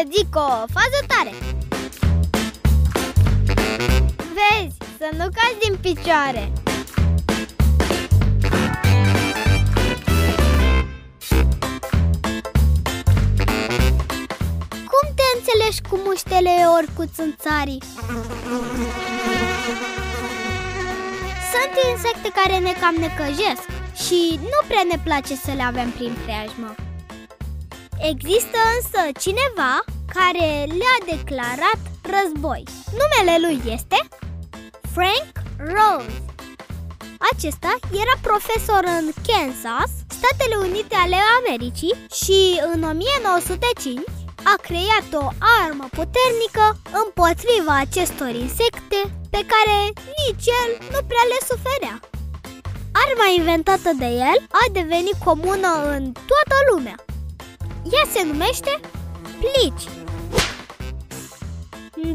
să zic o fază tare Vezi, să nu cazi din picioare Cum te înțelegi cu muștele ori cu țânțarii? Sunt insecte care ne cam necăjesc și nu prea ne place să le avem prin preajmă. Există însă cineva care le-a declarat război. Numele lui este Frank Rose. Acesta era profesor în Kansas, Statele Unite ale Americii și în 1905 a creat o armă puternică împotriva acestor insecte pe care nici el nu prea le suferea. Arma inventată de el a devenit comună în toată lumea. Ea se numește plici.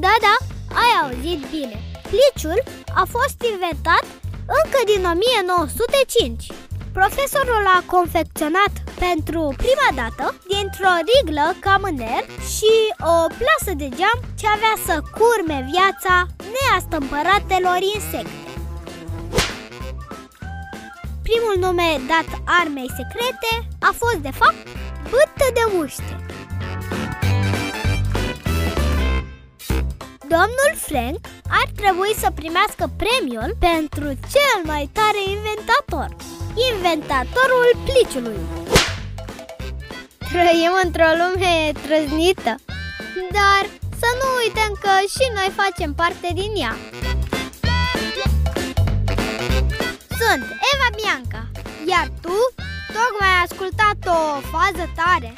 Da, da, ai auzit bine. Pliciul a fost inventat încă din 1905. Profesorul a confecționat pentru prima dată dintr-o riglă cam în aer și o plasă de geam ce avea să curme viața neastâmpăratelor insecte. Primul nume dat armei secrete a fost de fapt bâtă de muște. Domnul Frank ar trebui să primească premiul pentru cel mai tare inventator, inventatorul pliciului. Trăim într-o lume trăznită, dar să nu uităm că și noi facem parte din ea. Sunt Eva Bianca, iar tu tocmai ai ascultat o fază tare